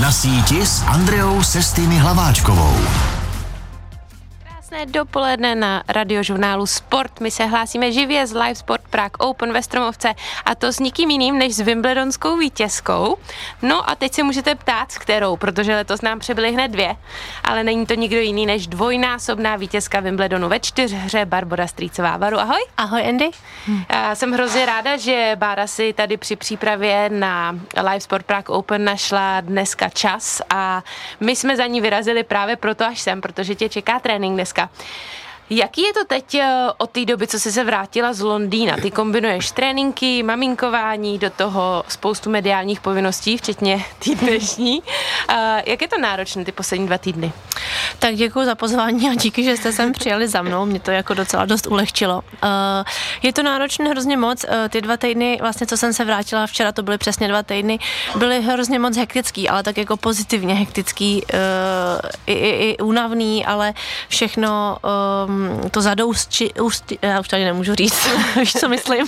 Na síti s Andreou Sestými Hlaváčkovou. Krásné dopoledne na radiožurnálu Sport. My se hlásíme živě z Live Sport Prague Open ve Stromovce a to s nikým jiným než s Wimbledonskou vítězkou. No a teď se můžete ptát, s kterou, protože letos nám přibyly hned dvě, ale není to nikdo jiný než dvojnásobná vítězka Wimbledonu ve čtyřhře Barbara Strýcová. Varu, ahoj. Ahoj Andy. Já jsem hrozně ráda, že Bára si tady při přípravě na Live Sport Prague Open našla dneska čas a my jsme za ní vyrazili právě proto až sem, protože tě čeká trénink dneska. Polska. Jaký je to teď eh, od té doby, co jsi se vrátila z Londýna? Ty kombinuješ tréninky, maminkování, do toho spoustu mediálních povinností, včetně té dnešní. Eh, jak je to náročné ty poslední dva týdny? Tak děkuji za pozvání a díky, že jste sem přijeli za mnou. Mě to jako docela dost ulehčilo. Uh, je to náročné hrozně moc. Ty dva týdny, vlastně co jsem se vrátila včera, to byly přesně dva týdny, byly hrozně moc hektický, ale tak jako pozitivně hektický, i, i, i únavný, ale všechno um, to zadoustí, já už tady nemůžu říct, víš, co myslím,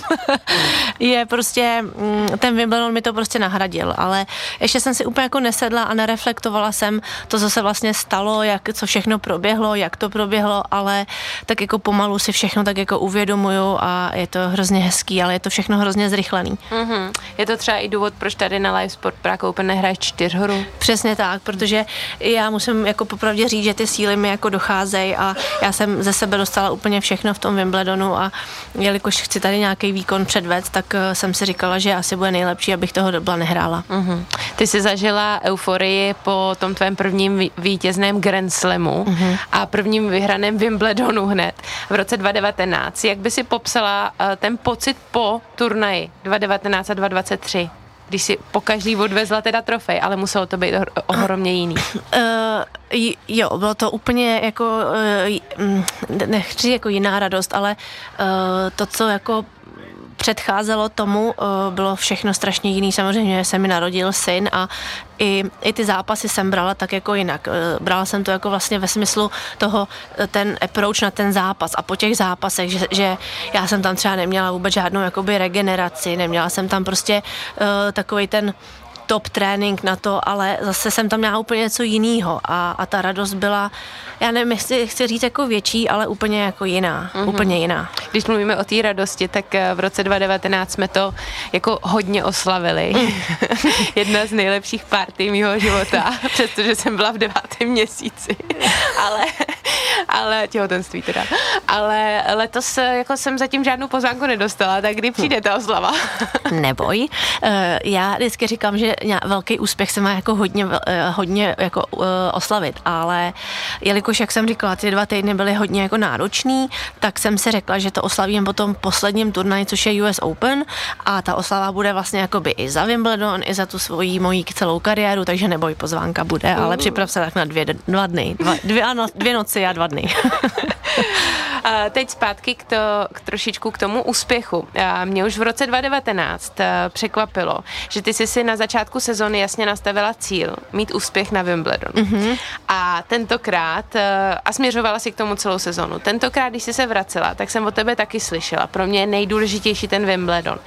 je prostě, um, ten Wimbledon mi to prostě nahradil, ale ještě jsem si úplně jako nesedla a nereflektovala jsem to, co se vlastně stalo, jak, co všechno proběhlo, jak to proběhlo, ale tak jako pomalu si všechno tak jako uvědomuju a je to hrozně hezký, ale je to všechno hrozně zrychlený. Mm-hmm. Je to třeba i důvod, proč tady na Live Sport Prague Open nehraješ čtyřhoru? Přesně tak, protože já musím jako popravdě říct, že ty síly mi jako docházejí a já jsem ze sebe dostala úplně všechno v tom Wimbledonu a jelikož chci tady nějaký výkon předvést, tak eh, jsem si říkala, že asi bude nejlepší, abych toho dobla nehrála. Mm-hmm. Ty jsi zažila euforii po tom tvém prvním vítězném Grand Slamu mm-hmm. a prvním vyhraném Wimbledonu hned v roce 2019. Jak by si popsala uh, ten pocit po turnaji 2019 a 2023? Když si po každý odvezla teda trofej, ale muselo to být ohromně jiný. Uh, jo, bylo to úplně jako, uh, nechci jako jiná radost, ale uh, to, co jako předcházelo tomu, eh, bylo všechno strašně jiný. Samozřejmě se mi narodil syn a i, i ty zápasy jsem brala tak jako jinak. Eh, brala jsem to jako vlastně ve smyslu toho, eh, ten approach na ten zápas a po těch zápasech, že, že já jsem tam třeba neměla vůbec žádnou jakoby regeneraci, neměla jsem tam prostě uh, takový ten top trénink na to, ale zase jsem tam měla úplně něco jiného a, a ta radost byla, já nevím, jestli chci říct jako větší, ale úplně jako jiná, mm-hmm. úplně jiná. Když mluvíme o té radosti, tak eh, v roce 2019 jsme to jako hodně oslavili. Mm. Jedna z nejlepších party mého života, přestože jsem byla v devátém měsíci. ale, ale těhotenství teda. Ale letos eh, jako jsem zatím žádnou pozvánku nedostala, tak kdy přijde ta oslava? Neboj. Eh, já vždycky říkám, že velký úspěch se má jako hodně, eh, hodně jako oslavit, ale jelikož, jak jsem říkala, ty dva týdny byly hodně jako náročný, tak jsem si řekla, že to oslavím po tom posledním turnaji, což je US Open a ta oslava bude vlastně jakoby i za Wimbledon, i za tu svoji mojí celou kariéru, takže neboj, pozvánka bude, ale připrav se tak na dvě, dva dny, dva, dvě, dvě noci a dva A teď zpátky k, to, k trošičku k tomu úspěchu. A mě už v roce 2019 eh, překvapilo, že ty jsi si na začátku sezóny jasně nastavila cíl mít úspěch na Wimbledon. Mm-hmm. A tentokrát, eh, a směřovala si k tomu celou sezonu, tentokrát, když jsi se vracela, tak jsem o tebe taky slyšela. Pro mě je nejdůležitější ten Wimbledon.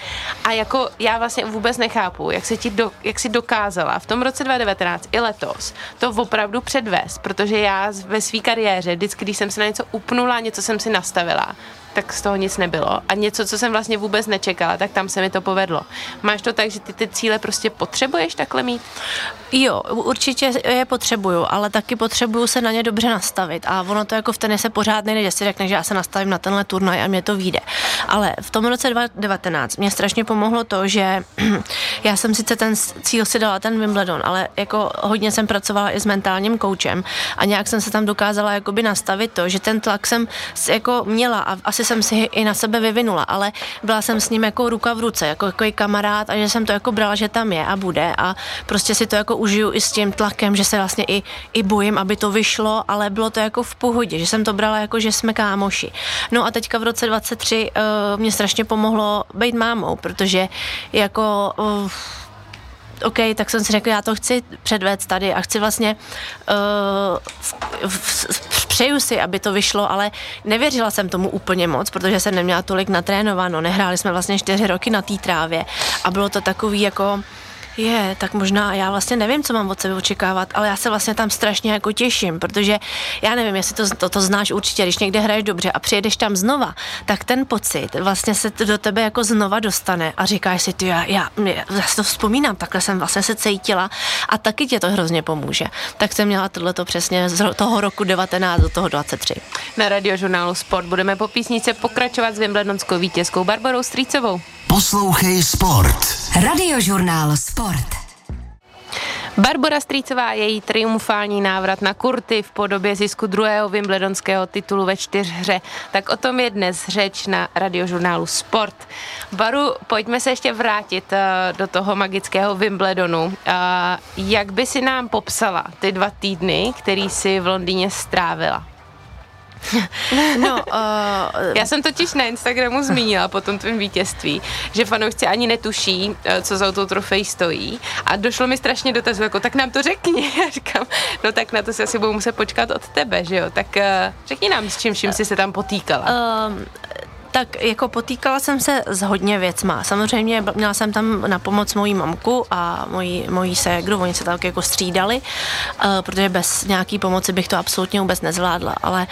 A jako já vlastně vůbec nechápu, jak se ti do, jak si dokázala v tom roce 2019 i letos to opravdu předvést, protože já ve své kariéře, vždycky, když jsem se na něco upnula, něco jsem si nastavila, tak z toho nic nebylo. A něco, co jsem vlastně vůbec nečekala, tak tam se mi to povedlo. Máš to tak, že ty ty cíle prostě potřebuješ takhle mít? Jo, určitě je potřebuju, ale taky potřebuju se na ně dobře nastavit. A ono to jako v tenise pořád nejde, že si řekne, že já se nastavím na tenhle turnaj a mě to vyjde. Ale v tom roce 2019 mě strašně pomohlo to, že já jsem sice ten cíl si dala ten Wimbledon, ale jako hodně jsem pracovala i s mentálním koučem a nějak jsem se tam dokázala jakoby nastavit to, že ten tlak jsem jako měla a asi jsem si i na sebe vyvinula, ale byla jsem s ním jako ruka v ruce, jako, jako kamarád a že jsem to jako brala, že tam je a bude a prostě si to jako užiju i s tím tlakem, že se vlastně i, i bojím, aby to vyšlo, ale bylo to jako v pohodě, že jsem to brala jako, že jsme kámoši. No a teďka v roce 23 uh, mě strašně pomohlo být mámou, protože jako uh, OK, tak jsem si řekl, já to chci předvést tady a chci vlastně uh, v, v, v, přeju si, aby to vyšlo, ale nevěřila jsem tomu úplně moc, protože jsem neměla tolik natrénováno, nehráli jsme vlastně čtyři roky na té trávě a bylo to takový jako Je, tak možná já vlastně nevím, co mám od sebe očekávat, ale já se vlastně tam strašně jako těším, protože já nevím, jestli to, to, to znáš určitě, když někde hraješ dobře a přijedeš tam znova, tak ten pocit vlastně se do tebe jako znova dostane a říkáš si, ty, já, já, já si to vzpomínám, takhle jsem vlastně se cítila a taky tě to hrozně pomůže. Tak jsem měla tohleto přesně z toho roku 19 do toho 23. Na radiožurnálu Sport budeme po písnice pokračovat s Wimbledonskou vítězkou Barbarou Střícovou. Poslouchej Sport. Radiožurnál Sport. Barbara Strýcová její triumfální návrat na kurty v podobě zisku druhého Wimbledonského titulu ve čtyřhře. Tak o tom je dnes řeč na radiožurnálu Sport. Baru, pojďme se ještě vrátit uh, do toho magického Wimbledonu. Uh, jak by si nám popsala ty dva týdny, který si v Londýně strávila? No, uh, já jsem totiž na Instagramu zmínila po tom tvém vítězství, že fanoušci ani netuší, eh, co za tou trofej stojí. A došlo mi strašně dotazů, jako tak nám to řekni. Já říkám, no tak na to si asi budu muset počkat od tebe, že jo. Tak uh, řekni nám, s čím, čím jsi se tam potýkala. Uh, tak jako potýkala jsem se s hodně věcma. Samozřejmě měla jsem tam na pomoc mojí mamku a mojí, mojí ségru, oni se tak jako střídali, uh, protože bez nějaký pomoci bych to absolutně vůbec nezvládla, ale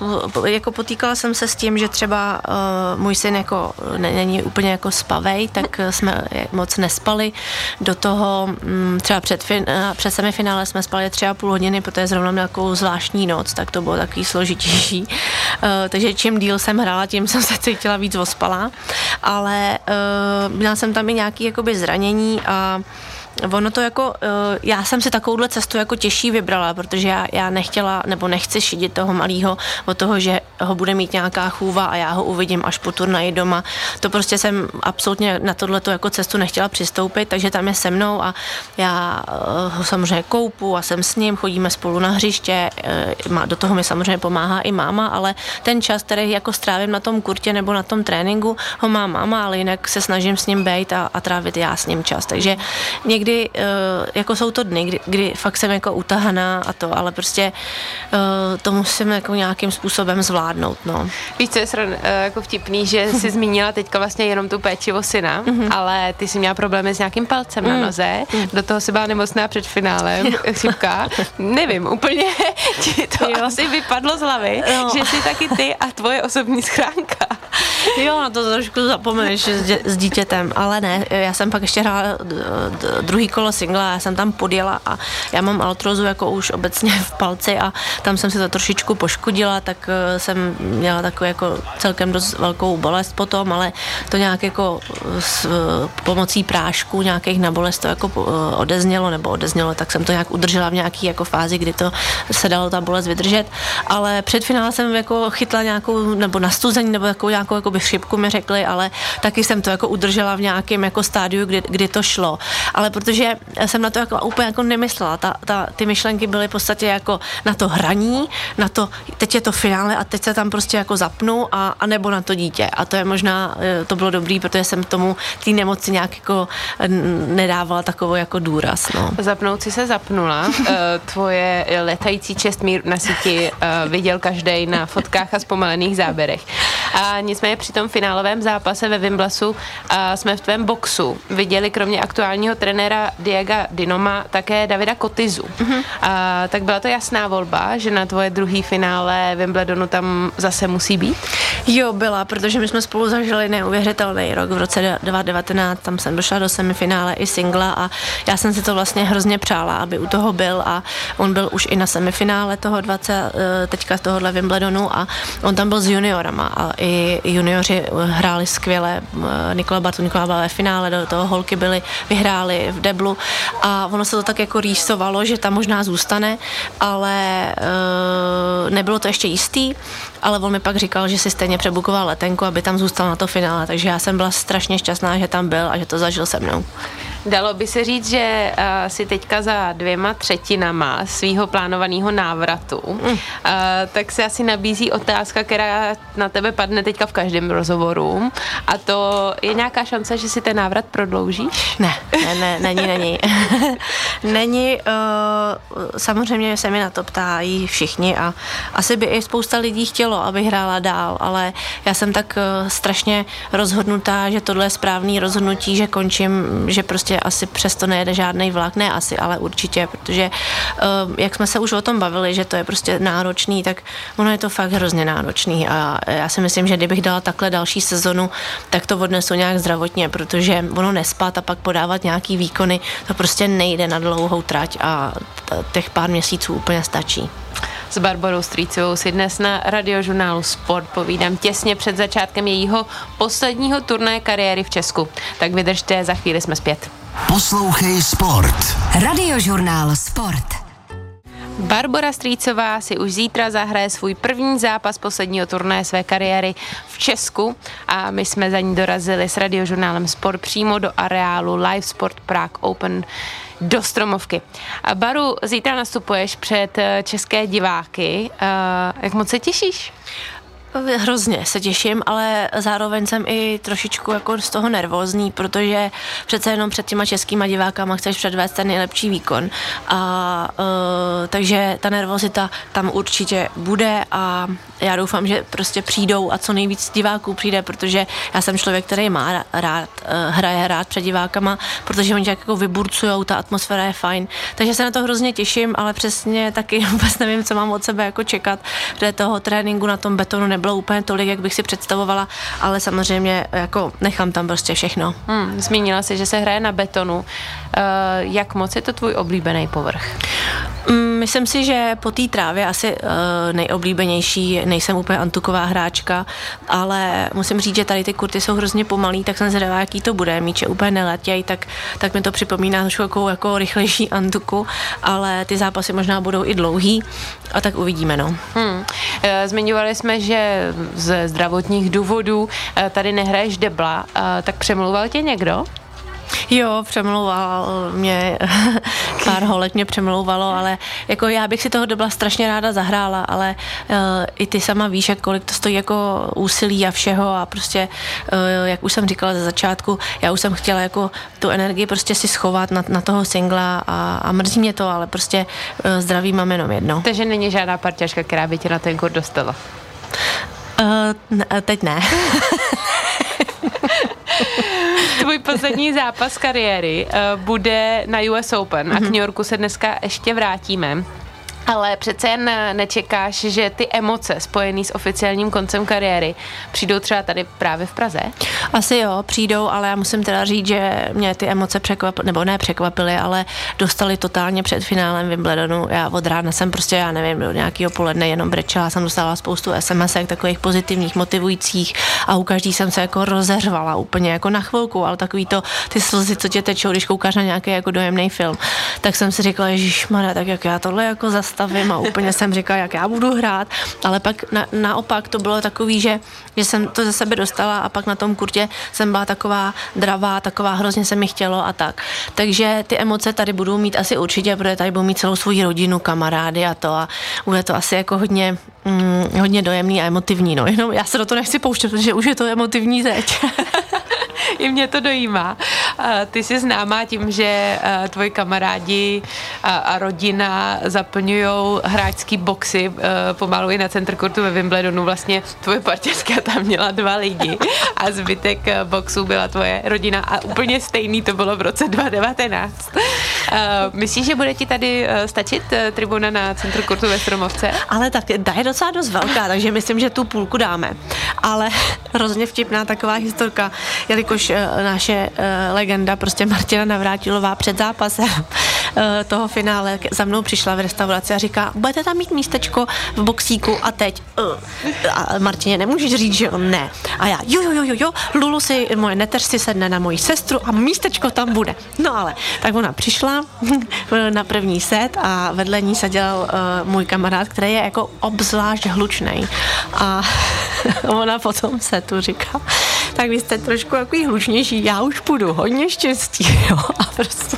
uh, jako potýkala jsem se s tím, že třeba uh, můj syn jako není úplně jako spavej, tak jsme moc nespali. Do toho um, třeba před, fin, před semifinále jsme spali tři a půl hodiny, protože zrovna měl takovou zvláštní noc, tak to bylo takový složitější. Uh, takže čím díl jsem hrála, tím jsem se cítila víc ospalá, ale uh, měla jsem tam i nějaké zranění a ono to jako, eh, já jsem si takovouhle cestu jako těžší vybrala, protože já, já nechtěla nebo nechci šidit toho malého od toho, že ho bude mít nějaká chůva a já ho uvidím až po turnaji doma. To prostě jsem absolutně na tohleto jako cestu nechtěla přistoupit, takže tam je se mnou a já eh, ho samozřejmě koupu a jsem s ním, chodíme spolu na hřiště, eh, do toho mi samozřejmě pomáhá i máma, ale ten čas, který jako strávím na tom kurtě nebo na tom tréninku, ho má máma, ale jinak se snažím s ním být a, a trávit já s ním čas. Takže někdy někdy, uh, jako jsou to dny, kdy, kdy fakt jsem jako utahaná a to, ale prostě uh, to musím jako nějakým způsobem zvládnout, no. Víš, co je sran, uh, jako vtipný, že jsi zmínila teďka vlastně jenom tu péči o syna, mm-hmm. ale ty jsi měla problémy s nějakým palcem mm. na noze, mm. do toho si byla nemocná před finálem, chřipka, nevím, úplně ti to jo. asi vypadlo z hlavy, no. že jsi taky ty a tvoje osobní schránka. Jo, na to trošku zapomeneš s, s dítětem, ale ne, já jsem pak ještě hrála druhý kolo singla, já jsem tam podjela a já mám altrozu jako už obecně v palci a tam jsem si to trošičku poškodila, tak eh, jsem měla takovou jako celkem dost velkou bolest potom, ale to nějak jako s eh, pomocí prášku nějakých na bolest to jako eh, odeznělo nebo odeznělo, tak jsem to nějak udržela v nějaký jako fázi, kdy to se dalo ta bolest vydržet, ale před finále jsem jako chytla nějakou nebo nastuzení nebo takovou nějakou jako chřipku mi řekli, ale taky jsem to jako udržela v nějakém jako stádiu, kdy, kdy to šlo. Ale protože jsem na to jako úplně jako nemyslela. Ta, ta, ty myšlenky byly v podstatě jako na to hraní, na to, teď je to finále a teď se tam prostě jako zapnu a, a nebo na to dítě. A to je možná, e, to bylo dobrý, protože jsem tomu té nemoci nějak jako nedávala takovou jako důraz. No. Zapnout si se zapnula. E, tvoje letající čestmír na síti viděl každý na fotkách a zpomalených záběrech. A nicméně při tom finálovém zápase ve Wimblasu jsme v tvém boxu viděli kromě aktuálního trenéra Diega Dinoma také Davida Kotizu. Mm-hmm. A, tak byla to jasná volba, že na tvoje druhý finále Wimbledonu tam zase musí být? Jo, byla, protože my jsme spolu zažili neuvěřitelný rok v roce 2019, tam jsem došla do semifinále i singla a já jsem si to vlastně hrozně přála, aby u toho byl a on byl už i na semifinále toho 20, eh, teďka tohohle Wimbledonu a on tam byl s juniorama a i junioři hráli skvěle, eh, Nikola Bartu, Nikola byla ve finále, do toho holky byly, vyhráli v deblu. A ono se to tak jako rýsovalo, že tam možná zůstane, ale e, nebylo to ještě jistý, ale on mi pak říkal, že si stejně přebukoval letenku, aby tam zůstal na to finále, takže já jsem byla strašně šťastná, že tam byl a že to zažil se mnou. Dalo by se říct, že uh, si teďka za dvěma třetinama svého plánovaného návratu, mm. uh, tak se asi nabízí otázka, která na tebe padne teďka v každém rozhovoru. A to je nějaká šance, že si ten návrat prodloužíš? Ne, ne, ne není, není. není, uh, samozřejmě se mi na to ptají všichni a asi by i spousta lidí chtělo, aby hrála dál, ale já jsem tak uh, strašně rozhodnutá, že tohle je správný rozhodnutí, že končím, že prostě prostě asi přesto nejede žádný vlak, ne asi, ale určitě, protože uh, jak jsme se už o tom bavili, že to je prostě náročný, tak ono je to fakt hrozně náročný a já si myslím, že kdybych dala takhle další sezonu, tak to odnesu nějak zdravotně, protože ono nespat a pak podávat nějaký výkony, to prostě nejde na dlouhou trať a těch pár měsíců úplně stačí. S Barbarou Strýcovou si dnes na radiožurnálu Sport povídám těsně před začátkem jejího posledního turnaje kariéry v Česku. Tak vydržte, za chvíli jsme zpět. Poslouchej Sport. Radiožurnál Sport. Barbara Strýcová si už zítra zahraje svůj první zápas posledního turnaje své kariéry v Česku a my jsme za ní dorazili s radiožurnálem Sport přímo do areálu Live Sport Prague Open do Stromovky. A Baru, zítra nastupuješ před eh, české diváky. Uh, jak moc se těšíš? Hrozně se těším, ale zároveň jsem i trošičku jako z toho nervózní, protože přece jenom před těma českýma divákama chceš předvést ten nejlepší výkon. A uh, takže ta nervozita tam určitě bude a já doufám, že prostě přijdou a co nejvíc diváků přijde, protože já jsem člověk, který má rád, uh, hraje rád před divákama, protože oni jako vyburcujou, ta atmosféra je fajn. Takže se na to hrozně těším, ale přesně taky vůbec nevím, co mám od sebe jako čekat, protože toho tréninku na tom betonu nebylo úplně tolik, jak bych si představovala, ale samozřejmě jako nechám tam prostě všechno. Hmm, zmínila si, že se hraje na betonu. Uh, jak moc je to tvůj oblíbený povrch? Mm, myslím si, že po té trávě asi uh, nejoblíbenější, nejsem úplně antuková hráčka, ale musím říct, že tady ty kurty jsou hrozně pomalý, tak jsem zvědavá, jaký to bude. Míče úplně neletěj, tak, tak mi to připomíná trošku jako, jako rychlejší antuku, ale ty zápasy možná budou i dlouhý a tak uvidíme. No. Hmm. Eh, zmiňovali jsme, že ze zdravotních důvodů eh, tady nehraješ debla, tak přemluval tě někdo? Jo, přemlouval mě, pár holek mě přemlouvalo, ale jako já bych si toho dobla strašně ráda zahrála, ale uh, i ty sama víš, jak kolik to stojí jako úsilí a všeho a prostě, uh, jak už jsem říkala ze začátku, já už jsem chtěla jako tu energii prostě si schovat na, na toho singla a, a mrzí mě to, ale prostě uh, zdraví mám jenom jedno. Takže není žádná parťaška, která by tě na ten kur dostala? Uh, teď ne. Tvůj poslední zápas kariéry uh, bude na US Open mm-hmm. a k mhm. New Yorku se dneska ještě vrátíme. Ale přece jen nečekáš, že ty emoce spojené s oficiálním koncem kariéry přijdou třeba tady právě v Praze? Asi jo, přijdou, ale já musím teda říct, že mě ty emoce překvapily, nebo ne překvapily, ale dostali totálně před finálem Wimbledonu. Já od rána jsem prostě, já nevím, do nějakého poledne jenom brečela, jsem dostala spoustu sms takových pozitivních, motivujících a u každý jsem se jako rozeřvala úplně jako na chvilku, ale takový to, ty slzy, co tě tečou, když koukáš na nějaký jako dojemný film, tak jsem si říkala, že tak jak já tohle jako zas zastavím a úplně jsem říkala, jak já budu hrát, ale pak na, naopak to bylo takový, že, že jsem to ze sebe dostala a pak na tom kurtě jsem byla taková dravá, taková hrozně se mi chtělo a tak. Takže ty emoce tady budou mít asi určitě, protože tady budou mít celou svou rodinu, kamarády a to a bude to asi jako hodně, mm, hodně dojemný a emotivní, no. Jenom já se do toho nechci pouštět, protože už je to emotivní teď. I mě to dojímá. Ty jsi známá tím, že tvoji kamarádi a rodina zaplňují hráčský boxy pomalu i na centr kurtu ve Wimbledonu. Vlastně tvoje partěřka tam měla dva lidi a zbytek boxu byla tvoje rodina a úplně stejný to bylo v roce 2019. Myslíš, že bude ti tady stačit tribuna na centru kurtu ve Stromovce? Ale tak ta je docela dost velká, takže myslím, že tu půlku dáme. Ale hrozně vtipná taková historka, jelikož už eh, naše eh, legenda, prostě Martina Navrátilová před zápasem eh, toho finále za mnou přišla v restauraci a říká, budete tam mít místečko v boxíku a teď. A Martině, nemůžeš říct, že on ne. A já, jo, jo, jo, jo, jo, Lulu si, moje neteř si sedne na moji sestru a místečko tam bude. No ale, tak ona přišla na první set a vedle ní seděl uh, můj kamarád, který je jako obzvlášť hlučný. A ona potom se tu říká, tak vy jste trošku jako hlučnější, já už půjdu, hodně štěstí, jo, a prostě.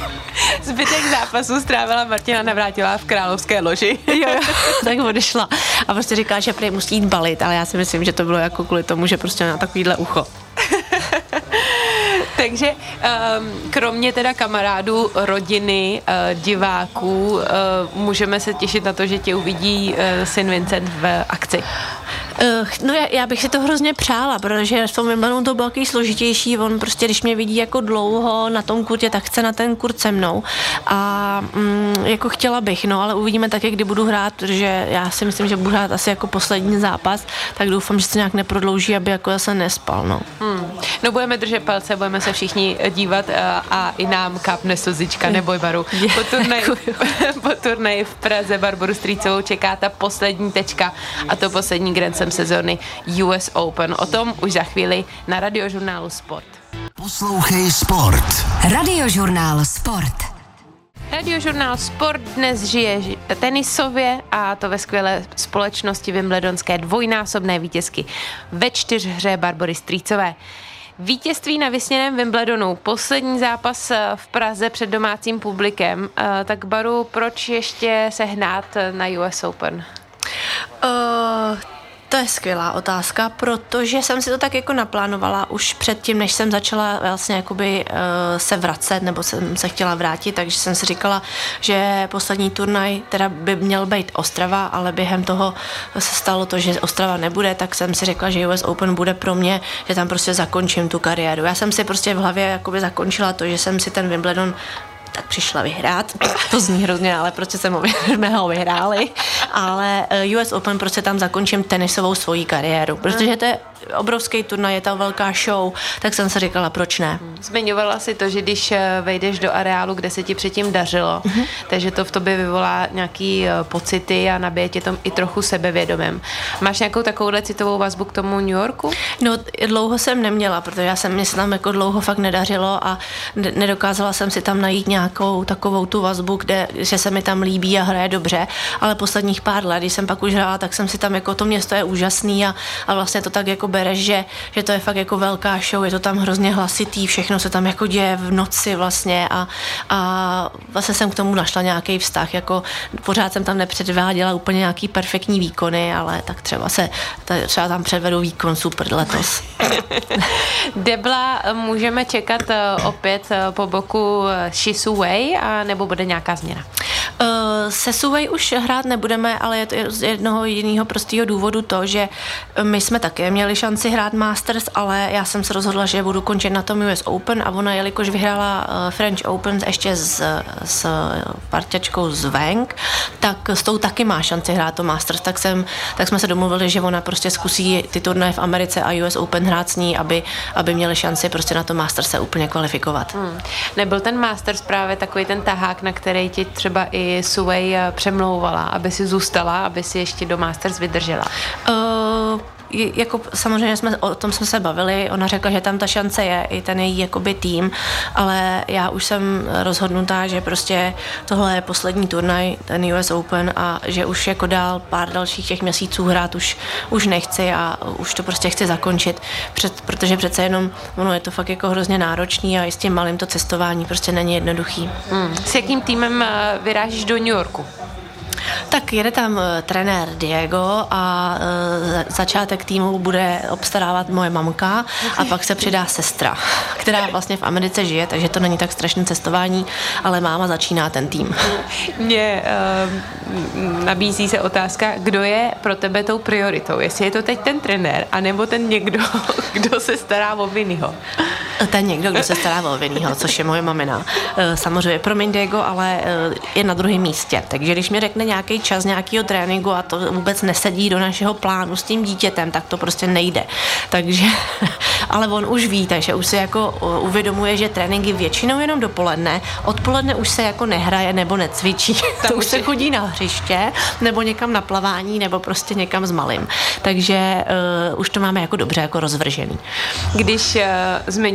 Zbytek zápasu strávila Martina Navrátila v královské loži. jo, jo, tak odešla. A prostě říká, že prý musí jít balit, ale já si myslím, že to bylo jako kvůli tomu, že prostě na takovýhle ucho. Takže um, kromě teda kamarádů, rodiny, uh, diváků, uh, můžeme se těšit na to, že tě uvidí uh, syn Vincent v akci. Uh, no já, já bych si to hrozně přála, protože v tom Wimbledonu to bylo takový složitější, on prostě, když mě vidí jako dlouho na tom kurtě, tak chce na ten kurt se mnou a mm, jako chtěla bych, no ale uvidíme také, kdy budu hrát, protože já si myslím, že budu hrát asi jako poslední zápas, tak doufám, že se nějak neprodlouží, aby jako zase nespal, no. Hmm. No budeme držet palce, budeme se všichni dívat a, a i nám kapne slzička, neboj Baru. Po turnaji, po turnaji v Praze Barboru Strýcovou čeká ta poslední tečka a to poslední Grand Slam sezóny US Open. O tom už za chvíli na radiožurnálu Sport. Poslouchej Sport. Radiožurnál Sport. Radiožurnál Sport dnes žije tenisově a to ve skvělé společnosti Wimbledonské dvojnásobné vítězky ve čtyřhře Barbory Strýcové. Vítězství na vysněném Wimbledonu, poslední zápas eh, v Praze před domácím publikem. Eh, tak Baru, proč ještě se hnát na US Open? Uh, to je skvělá otázka, protože jsem si to tak jako naplánovala už předtím, než jsem začala vlastně jakoby uh, se vracet, nebo jsem se chtěla vrátit, takže jsem si říkala, že poslední turnaj teda by měl být Ostrava, ale během toho se stalo to, že Ostrava nebude, tak jsem si řekla, že US Open bude pro mě, že tam prostě zakončím tu kariéru. Já jsem si prostě v hlavě jakoby zakončila to, že jsem si ten Wimbledon tak přišla vyhrát. To zní hrozně, ale prostě jsem ho vyhráli. Ale eh, US Open prostě tam zakončím tenisovou svoji kariéru, protože to je obrovský turnaj, je ta velká show, tak jsem se říkala, proč ne. Zmiňovala si to, že když eh, vejdeš do areálu, kde se ti předtím dařilo, mm-hmm. takže to v tobě vyvolá nějaký eh, pocity a nabije tě tom i trochu sebevědomím. Máš nějakou takovouhle citovou vazbu k tomu New Yorku? No, dlouho jsem neměla, protože já jsem, mě se tam jako dlouho fakt nedařilo a nedokázala jsem si tam najít nějakou takovou tu vazbu, kde, že se mi tam líbí a hraje dobře, ale posledních pár let, když jsem pak už hrála, tak jsem si tam jako to město je úžasný a, a vlastně to tak jako bereš, že, že to je fakt jako velká show, je to tam hrozně hlasitý, všechno se tam jako děje v noci vlastně a, a vlastně jsem k tomu našla nějaký vztah, jako pořád jsem tam nepředváděla úplně nějaký perfektní výkony, ale tak třeba se, třeba tam předvedu výkon super letos. Debla můžeme čekat eh, opět eh, po boku Shisu Wei, a nebo bude nějaká změna? Uh, se Suvej už hrát nebudeme, ale je to z jednoho jiného prostého důvodu to, že my jsme také měli šanci hrát Masters, ale já jsem se rozhodla, že budu končit na tom US Open a ona, jelikož vyhrála uh, French Open ještě s, s parťačkou z Venk, tak s tou taky má šanci hrát to Masters, tak, jsem, tak jsme se domluvili, že ona prostě zkusí ty turnaje v Americe a US Open hrát s ní, aby, aby měli šanci prostě na to Masters se úplně kvalifikovat. Hmm. Nebyl ten Masters právě takový ten tahák, na který ti třeba i Suvej eh, přemlouvala, aby si zůstala, aby si ještě do Masters vydržela? Uh, jako samozřejmě jsme o tom jsme se bavili, ona řekla, že tam ta šance je, i ten její jakoby tým, ale já už jsem rozhodnutá, že prostě tohle je poslední turnaj, ten US Open a že už jako dál pár dalších těch měsíců hrát už, už nechci a už to prostě chci zakončit, před, protože přece jenom ono je to fakt jako hrozně náročný a i s tím malým to cestování prostě není jednoduchý. Hmm. S jakým týmem eh, vyrážíš do New Yorku? Tak jede tam eh, trenér Diego a uh, začátek týmu bude obstarávat moje mamka a pak se přidá sestra, která vlastně v Americe žije, takže to není tak strašné cestování, ale máma začíná ten tým. Mně uh, nabízí se otázka, kdo je pro tebe tou prioritou, jestli je to teď ten trenér, anebo ten někdo, kdo se stará o Vinnyho. Ten někdo, kdo se stará o Vinnyho, což je moje mamina. Uh, samozřejmě, promiň Diego, ale uh, je na druhém místě, takže když mi řekne nějaký čas nějakého tréninku a to vůbec nesedí do našeho plánu s tím dítětem, tak to prostě nejde. Takže, ale on už ví, takže už se jako uvědomuje, že tréninky většinou jenom dopoledne, odpoledne už se jako nehraje nebo necvičí. to už se chodí na hřiště nebo někam na plavání nebo prostě někam s malým. Takže uh, už to máme jako dobře jako rozvržený. Když uh,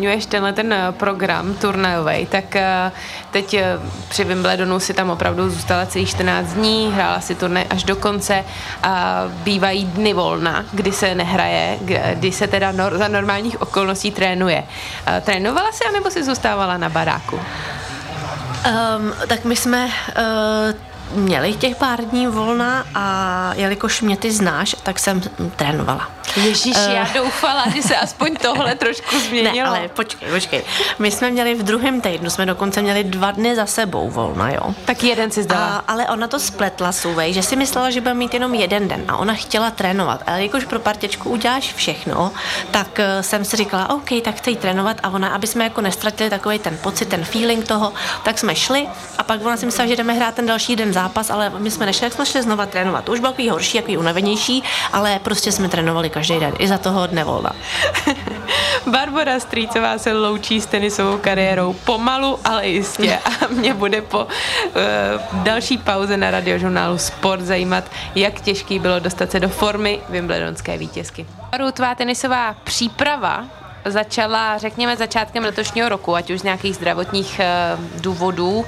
zmiňuješ tenhle ten program turnajový, tak uh, teď uh, při Wimbledonu si tam opravdu zůstala celých 14 dní, hrála si turnaj až do konce a bývají dny volna, kdy se nehraje, kdy se teda nor- za normálních okolností trénuje. Trénovala si, anebo si zůstávala na baráku? Um, tak my jsme uh, měli těch pár dní volna a jelikož mě ty znáš, tak jsem trénovala. Ježíš, uh, já doufala, že se aspoň tohle trošku změnilo. Ne, ale počkej, počkej. My jsme měli v druhém týdnu, jsme dokonce měli dva dny za sebou volna, jo. Tak jeden si zdala. A, ale ona to spletla suvej, že si myslela, že bude mít jenom jeden den a ona chtěla trénovat. Ale jakož pro partěčku uděláš všechno, tak uh, jsem si říkala, OK, tak chci trénovat a ona, aby jsme jako nestratili takový ten pocit, ten feeling toho, tak jsme šli a pak ona si myslela, že jdeme hrát ten další den zápas, ale my jsme nešli, tak jsme šli znova trénovat. To už bylo takový horší, takový unavenější, ale prostě jsme trénovali každý den, i za toho dne volna. Barbara Strýcová se loučí s tenisovou kariérou pomalu, ale jistě. A mě bude po uh, další pauze na radiožurnálu Sport zajímat, jak těžký bylo dostat se do formy Wimbledonské vítězky. Tvá tenisová příprava začala, řekněme, začátkem letošního roku, ať už z nějakých zdravotních uh, důvodů. Uh,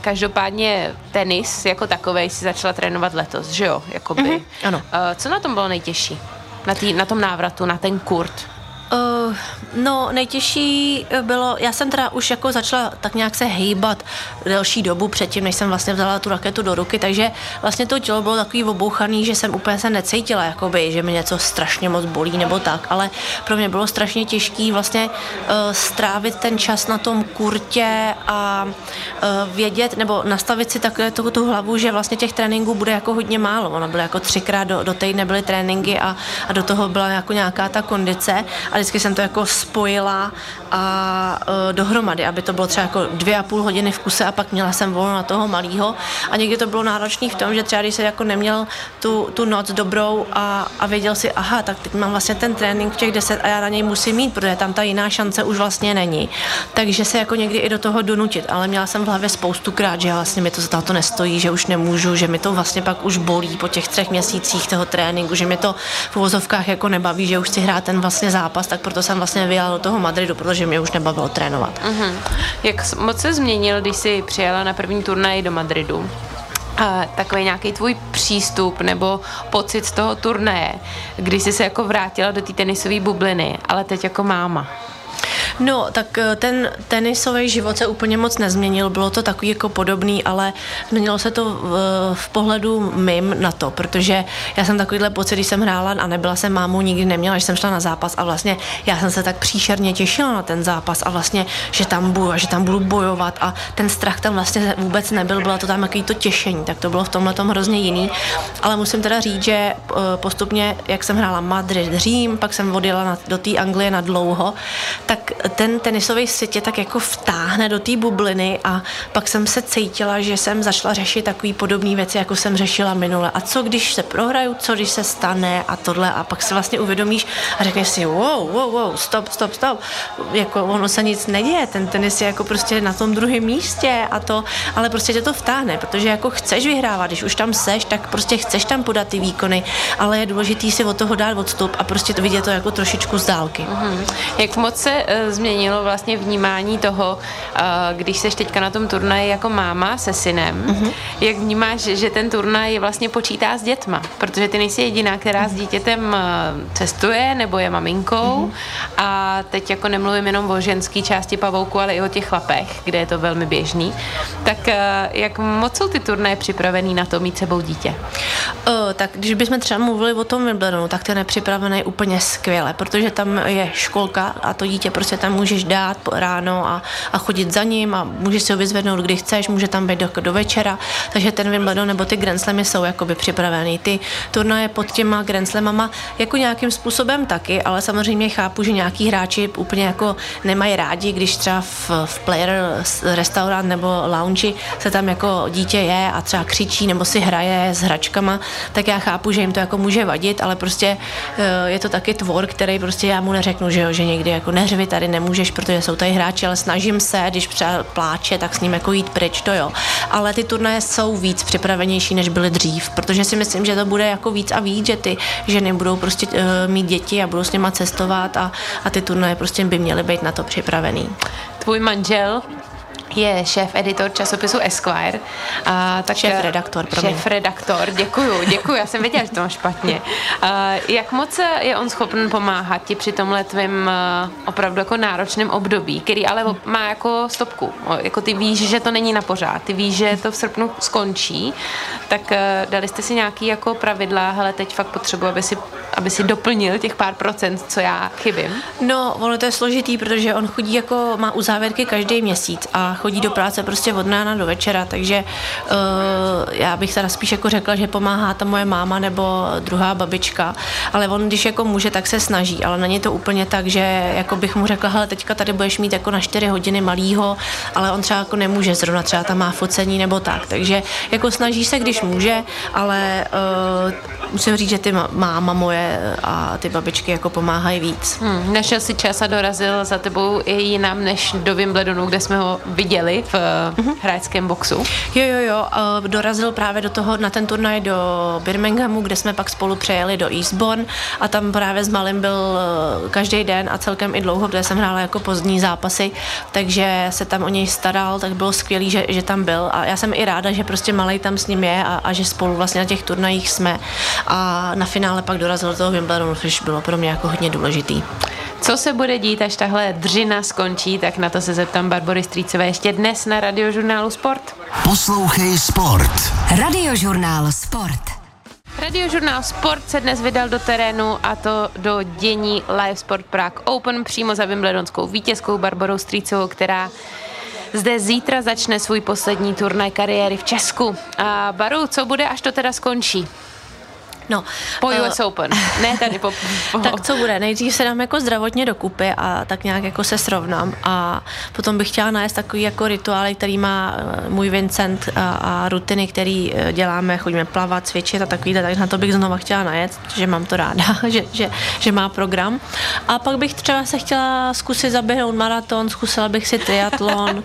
každopádně tenis jako takový si začala trénovat letos, že jo? Jakoby. Mm-hmm, ano. Uh, co na tom bylo nejtěžší? Na, tý, na tom návratu, na ten kurt? Uh, no, nejtěžší bylo, já jsem teda už jako začala tak nějak se hejbat delší dobu předtím, než jsem vlastně vzala tu raketu do ruky, takže vlastně to tělo bylo takový obouchaný, že jsem úplně se necítila, jakoby, že mi něco strašně moc bolí nebo tak, ale pro mě bylo strašně těžký vlastně uh, strávit ten čas na tom kurtě a uh, vědět, nebo nastavit si takhle tu, tu hlavu, že vlastně těch tréninků bude jako hodně málo. Ono bylo jako třikrát do, do týdne byly tréninky a, a do toho byla jako nějaká ta kondice a vždycky jsem to jako spojila a uh, dohromady, aby to bylo třeba jako dvě a půl hodiny v kuse a pak měla jsem volno na toho malého a někdy to bylo náročné v tom, že třeba když se jako neměl tu, tu noc dobrou a, a věděl si, aha, tak teď mám vlastně ten trénink v těch deset a já na něj musím mít, protože tam ta jiná šance už vlastně není. Takže se jako někdy i do toho donutit, ale měla jsem v hlavě spoustu krát, že vlastně mi to za to nestojí, že už nemůžu, že mi to vlastně pak už bolí po těch třech měsících toho tréninku, že mi to v uvozovkách jako nebaví, že už si hrát ten vlastně zápas, tak proto jsem vlastně vyjela do toho Madridu, protože mě už nebavilo trénovat. Uh-huh. Jak moc se změnil, když jsi přijela na první turnaj do Madridu? A takový nějaký tvůj přístup nebo pocit z toho turnaje, kdy jsi se jako vrátila do té tenisové bubliny, ale teď jako máma. No, tak eh, ten tenisový život se úplně moc nezměnil, bylo to takový jako podobný, ale změnilo se to v, v pohledu mým na to, protože já jsem takovýhle pocit, když jsem hrála a nebyla jsem mámou, nikdy neměla, že jsem šla na zápas a vlastně já jsem se tak příšerně těšila na ten zápas a vlastně, že tam budu a že tam budu bojovat a ten strach tam vlastně vůbec nebyl, bylo to tam takový to těšení, tak to bylo v tomhle tom hrozně jiný, ale musím teda říct, že eh, postupně, jak jsem hrála Madrid, Řím, pak jsem odjela na, do té Anglie na dlouho, tak ten tenisový svět tě tak jako vtáhne do té bubliny a pak jsem se cítila, že jsem začala řešit takové podobné věci, jako jsem řešila minule. A co když se prohraju, co když se stane a tohle a pak se vlastně uvědomíš a řekneš si wow, wow, wow, stop, stop, stop. Jako ono se nic neděje, ten tenis je jako prostě na tom druhém místě a to, ale prostě tě to vtáhne, protože jako chceš vyhrávat, když už tam seš, tak prostě chceš tam podat ty výkony, ale je důležitý si od toho dát odstup a prostě to vidět to jako trošičku z dálky. Mm-hmm. Jak moc se uh, změnilo vlastně vnímání toho, uh, když seš teďka na tom turnaji jako máma se synem, mm-hmm. jak vnímáš, že ten turnaj vlastně počítá s dětma, protože ty nejsi jediná, která mm-hmm. s dítětem uh, cestuje nebo je maminkou mm-hmm. a teď jako nemluvím jenom o ženské části pavouku, ale i o těch chlapech, kde je to velmi běžný. Tak uh, jak moc jsou ty turnaje připravený na to mít sebou dítě? Uh, tak když bychom třeba mluvili o tom Wimbledonu, tak ten je připravený úplně skvěle, protože tam je školka a to dítě prostě tam můžeš dát ráno a, a chodit za ním a můžeš si ho vyzvednout, kdy chceš, může tam být do, do večera, takže ten Wimbledon nebo ty Grand Slamy jsou jakoby připravený. Ty turnaje pod těma Grand Slamama jako nějakým způsobem taky, ale samozřejmě chápu, že nějaký hráči úplně jako nemají rádi, když třeba v, v player restaurant nebo lounge se tam jako dítě je a třeba křičí nebo si hraje s hračkama, tak já chápu, že jim to jako může vadit, ale prostě eh, je to taky tvor, který prostě já mu neřeknu, že jo, že někdy jako neřvi tady nemůžeš, protože jsou tady hráči, ale snažím se, když třeba pláče, tak s ním jako jít pryč, to jo. Ale ty turnaje jsou víc připravenější, než byly dřív, protože si myslím, že to bude jako víc a víc, že ty ženy budou prostě uh, mít děti a budou s nima cestovat a, a ty turnaje prostě by měly být na to připravený. Tvůj manžel je šéf-editor časopisu Esquire. A, tak šéf-redaktor, Šéf-redaktor, děkuju, děkuju, já jsem věděla, že to mám špatně. A, jak moc je on schopen pomáhat ti při tomhle tvým opravdu jako náročném období, který ale má jako stopku. Jako ty víš, že to není na pořád, ty víš, že to v srpnu skončí, tak dali jste si nějaký jako pravidla, hele, teď fakt potřebuji, aby si aby si doplnil těch pár procent, co já chybím? No, ono to je složitý, protože on chodí jako, má uzávěrky každý měsíc a chodí do práce prostě od rána do večera, takže uh, já bych teda spíš jako řekla, že pomáhá ta moje máma nebo druhá babička, ale on když jako může, tak se snaží, ale není to úplně tak, že jako bych mu řekla, hele, teďka tady budeš mít jako na 4 hodiny malýho, ale on třeba jako nemůže zrovna, třeba tam má focení nebo tak, takže jako snaží se, když může, ale uh, musím říct, že ty máma moje a ty babičky jako pomáhají víc. Hmm, našel si čas a dorazil za tebou i jinam než do Wimbledonu, kde jsme ho viděli v uh-huh. hráčském boxu. Jo, jo, jo, uh, dorazil právě do toho, na ten turnaj do Birminghamu, kde jsme pak spolu přejeli do Eastbourne a tam právě s Malým byl každý den a celkem i dlouho, protože jsem hrála jako pozdní zápasy, takže se tam o něj staral, tak bylo skvělý, že, že tam byl a já jsem i ráda, že prostě Malý tam s ním je a, a že spolu vlastně na těch turnajích jsme a na finále pak dorazil do toho Wimbledonu, což bylo pro mě jako hodně důležitý. Co se bude dít, až tahle dřina skončí, tak na to se zeptám Barbory Strýcové ještě dnes na radiožurnálu Sport. Poslouchej Sport. Radiožurnál Sport. Radiožurnál Sport se dnes vydal do terénu a to do dění Live Sport Prague Open přímo za Wimbledonskou vítězkou Barborou Strýcovou, která zde zítra začne svůj poslední turnaj kariéry v Česku. A Baru, co bude, až to teda skončí? No, po US uh, Open, ne tady po, po... Tak co bude? Nejdřív se dám jako zdravotně dokupy a tak nějak jako se srovnám a potom bych chtěla najést takový jako rituály, který má eh, můj Vincent a, a rutiny, který eh, děláme, chodíme plavat, cvičit a takovýhle, tak na to bych znova chtěla najet, že mám to ráda, že, že, že má program. A pak bych třeba se chtěla zkusit zaběhnout maraton, zkusila bych si triatlon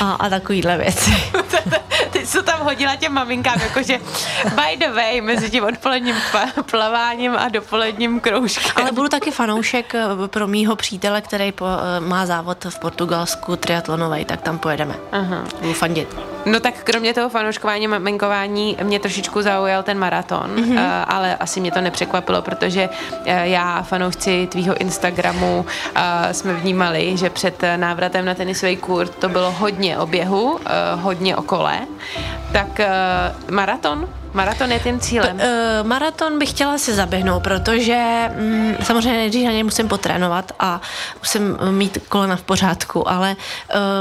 a, a takovýhle věci. Ty jsi tam hodila těm maminkám, jakože by the way, mezi tím odpoledním plaváním a dopoledním kroužkem. Ale budu taky fanoušek eh, pro mýho přítele, který po, eh, má závod v Portugalsku triatlonový, tak tam pojedeme. Aha. Budu fandit. No tak kromě toho fanouškování, maminkování mě trošičku zaujal ten maraton, mm-hmm. ale asi mě to nepřekvapilo, protože já a fanoušci tvýho Instagramu jsme vnímali, že před návratem na tenisový kurt to bylo hodně o běhu, hodně o kole. Tak maraton Maraton je tím cílem? P- uh, maraton bych chtěla si zaběhnout, protože um, samozřejmě nejdřív na něj musím potrénovat a musím mít kolena v pořádku, ale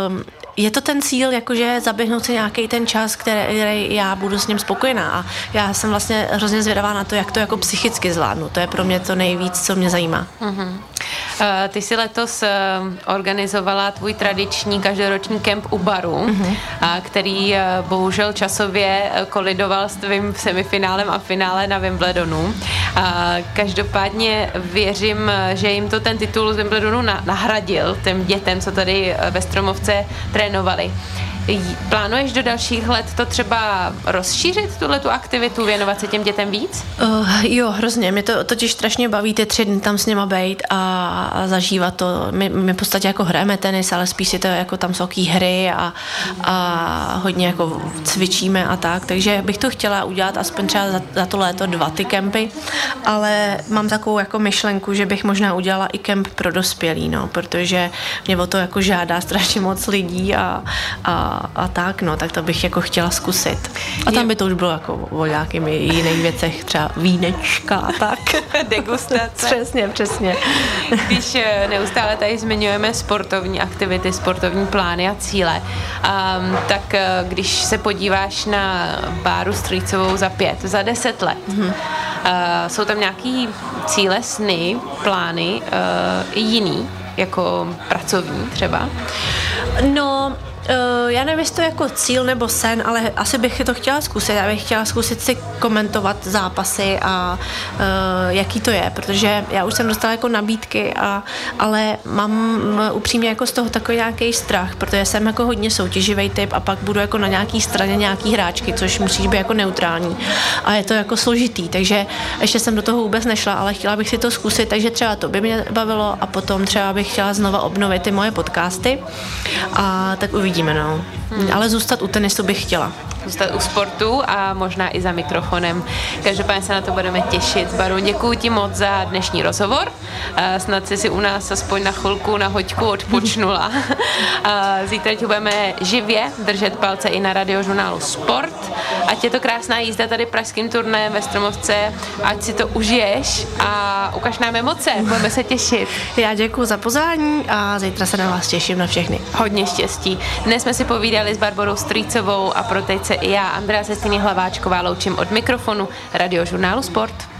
um, je to ten cíl, jakože zaběhnout si nějaký ten čas, který, který já budu s ním spokojená a já jsem vlastně hrozně zvědavá na to, jak to jako psychicky zvládnu. To je pro mě to nejvíc, co mě zajímá. Uh-huh. Ty jsi letos eh, organizovala tvůj tradiční každoroční kemp u baru, uh-huh. který eh, bohužel časově kolidoval s tvým seminálem a finále na Wimbledonu. Každopádně věřím, že jim to ten titul z Wimbledonu nahradil těm dětem, co tady ve Stromovce trénovali. Plánuješ do dalších let to třeba rozšířit, tuhle tu aktivitu, věnovat se těm dětem víc? Uh, jo, hrozně. Mě to totiž strašně baví ty tři dny tam s nima být a, a zažívat to. My, my v podstatě jako hrajeme tenis, ale spíš si to jako tam jsou hry a, a hodně jako cvičíme a tak. Takže bych to chtěla udělat aspoň třeba za, za to léto dva ty kempy, ale mám takovou jako myšlenku, že bych možná udělala i kemp pro dospělý, no, protože mě o to jako žádá strašně moc lidí a, a a, tak, no, tak to bych jako chtěla zkusit. A tam by to už bylo jako o nějakým jiných věcech, třeba vínečka a tak. Degustace. přesně, přesně. Když eh, neustále tady zmiňujeme sportovní aktivity, sportovní plány a cíle, um, tak eh, když se podíváš na Báru Strýcovou za pět, za deset let, mm-hmm. uh, jsou tam nějaký cíle, sny, plány uh, jiný, jako pracovní třeba? No, Uh, já nevím, jestli to jako cíl nebo sen, ale asi bych to chtěla zkusit. Já bych chtěla zkusit si komentovat zápasy a uh, jaký to je, protože já už jsem dostala jako nabídky, a, ale mám upřímně jako z toho takový nějaký strach, protože jsem jako hodně soutěživý typ a pak budu jako na nějaký straně nějaký hráčky, což musíš být jako neutrální. A je to jako složitý, takže ještě jsem do toho vůbec nešla, ale chtěla bych si to zkusit, takže třeba to by mě bavilo a potom třeba bych chtěla znova obnovit ty moje podcasty a tak uvidíme uvidíme, no. Hmm. Ale zůstat u tenisu bych chtěla. Zůstat u sportu a možná i za mikrofonem. Každopádně se na to budeme těšit. Baru, děkuji ti moc za dnešní rozhovor. Snad jsi si u nás aspoň na chvilku, na hoďku odpočnula. Zítra ti budeme živě držet palce i na radiožurnálu Sport. Ať je to krásná jízda tady pražským turnajem ve Stromovce, ať si to užiješ a ukaž nám emoce, budeme se těšit. Já děkuji za pozvání a zítra se na vás těším na všechny. Hodně štěstí. Dnes jsme si povídali s Barborou Strýcovou a pro teď se i já, Andrea Sestiny Hlaváčková, loučím od mikrofonu radiožurnálu Sport.